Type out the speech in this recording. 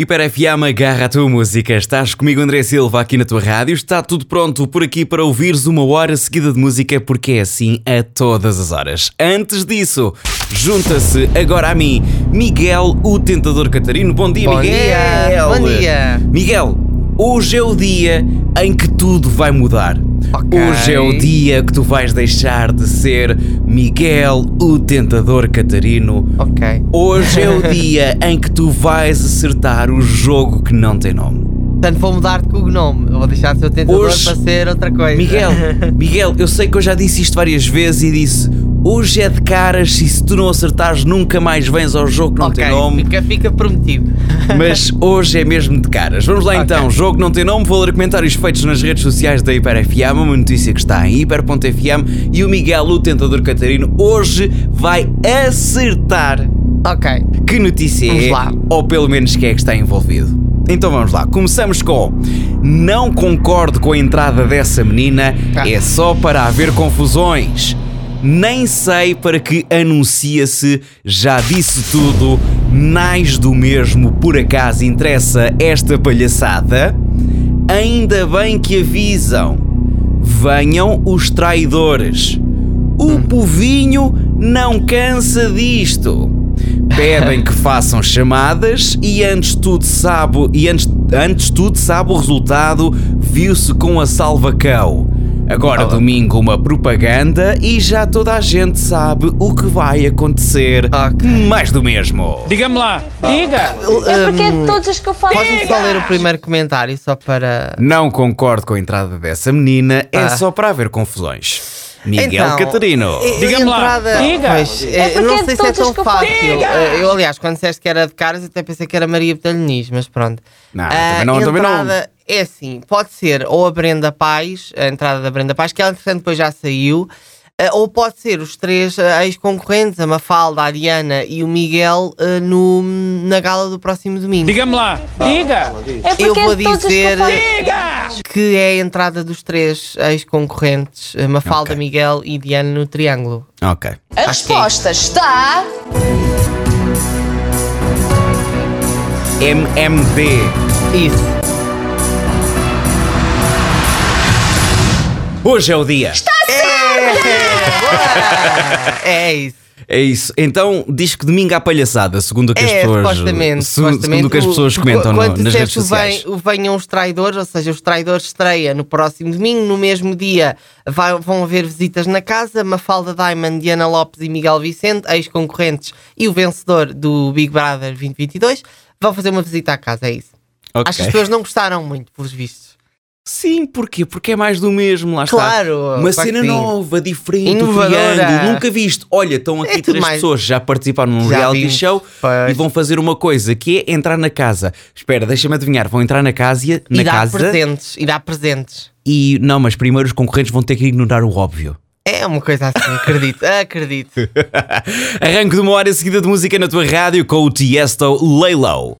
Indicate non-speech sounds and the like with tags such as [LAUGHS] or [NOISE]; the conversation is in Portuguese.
Hiper FM, agarra a tua música. Estás comigo, André Silva, aqui na tua rádio. Está tudo pronto por aqui para ouvires uma hora seguida de música, porque é assim a todas as horas. Antes disso, junta-se agora a mim, Miguel, o tentador Catarino. Bom dia, Bom Miguel. dia, bom dia. Miguel, hoje é o dia em que tudo vai mudar. Ok. Hoje é o dia que tu vais deixar de ser Miguel, o tentador Catarino. Ok. Hoje é o [LAUGHS] dia em que tu vais acertar o jogo que não tem nome. Portanto, vou mudar de cognome. Eu vou deixar de ser o tentador Hoje- para ser outra coisa. Miguel, [LAUGHS] Miguel, eu sei que eu já disse isto várias vezes e disse: hoje é de caras e se tu não acertares nunca mais vens ao jogo que não ok, tem nome. Fica, fica prometido. [LAUGHS] [LAUGHS] Mas hoje é mesmo de caras. Vamos lá Ok. então, jogo não tem nome, vou ler comentários feitos nas redes sociais da Hiper FM, uma notícia que está em hiper.fm e o Miguel, o tentador Catarino, hoje vai acertar ok. que notícia Vamos é, lá. ou pelo menos quem é que está envolvido. Então vamos lá, começamos com Não concordo com a entrada dessa menina, Ah. é só para haver confusões. Nem sei para que anuncia-se, já disse tudo, mais do mesmo, por acaso interessa esta palhaçada? Ainda bem que avisam. Venham os traidores. O povinho não cansa disto. Pedem que façam chamadas e antes tudo sabe e antes, antes tudo sabe o resultado viu-se com a salvacão. Agora domingo uma propaganda e já toda a gente sabe o que vai acontecer. Ok. Mais do mesmo. Diga-me lá, diga! É porque é de todos os que eu faço. Posso só ler o primeiro comentário só para. Não concordo com a entrada dessa menina, é Ah. só para haver confusões. Miguel Então, Catarino. Diga-me lá, entrada- diga. Pois, É eh, não é de sei se é tão fácil. Eh, Eu, aliás, quando disseste que era de caras, até pensei que era Maria Betalheniz, mas pronto. Não, Ah, também não, também não. entrada é assim: pode ser ou a Brenda Paz, a entrada da Brenda Paz, que ela, entretanto, depois já saiu. Eh, ou pode ser os três eh, ex-concorrentes, a Mafalda, a Diana e o Miguel, eh, no, na gala do próximo domingo. Diga-me lá, diga! É Eu é vou dizer-! Que é a entrada dos três ex-concorrentes, Mafalda, Ok. Miguel e Diana no Triângulo. Ok. A resposta está. MMD. Isso. Hoje é o dia. É isso. É isso. Então diz que domingo há palhaçada, segundo o que as É, pessoas. supostamente, segundo, supostamente. segundo o que as pessoas comentam no- quando nas redes sociais. vem- venham os traidores, ou seja, os traidores estreia no próximo domingo, no mesmo dia vai- vão haver visitas na casa, Mafalda Diamond, Diana Lopes e Miguel Vicente, ex-concorrentes e o vencedor do Big Brother 2022, vão fazer uma visita à casa, é isso. Ok. Acho que as pessoas não gostaram muito, pelos vistos. Sim, porquê? Porque é mais do mesmo, lá Claro, está. Uma cena sim. nova, diferente, Inovadora. nunca visto. Olha, estão aqui É três mais- pessoas que já participaram num Já reality vimos, show pois. e vão fazer uma coisa que é entrar na casa. Espera, deixa-me adivinhar, vão entrar na casa, E na dar casa presentes, e dar presentes. e não, mas primeiro os concorrentes vão ter que ignorar o óbvio. É uma coisa assim, [LAUGHS] acredito, acredito. Arranque de uma hora seguida de música na tua rádio com o Tiesto Laylow.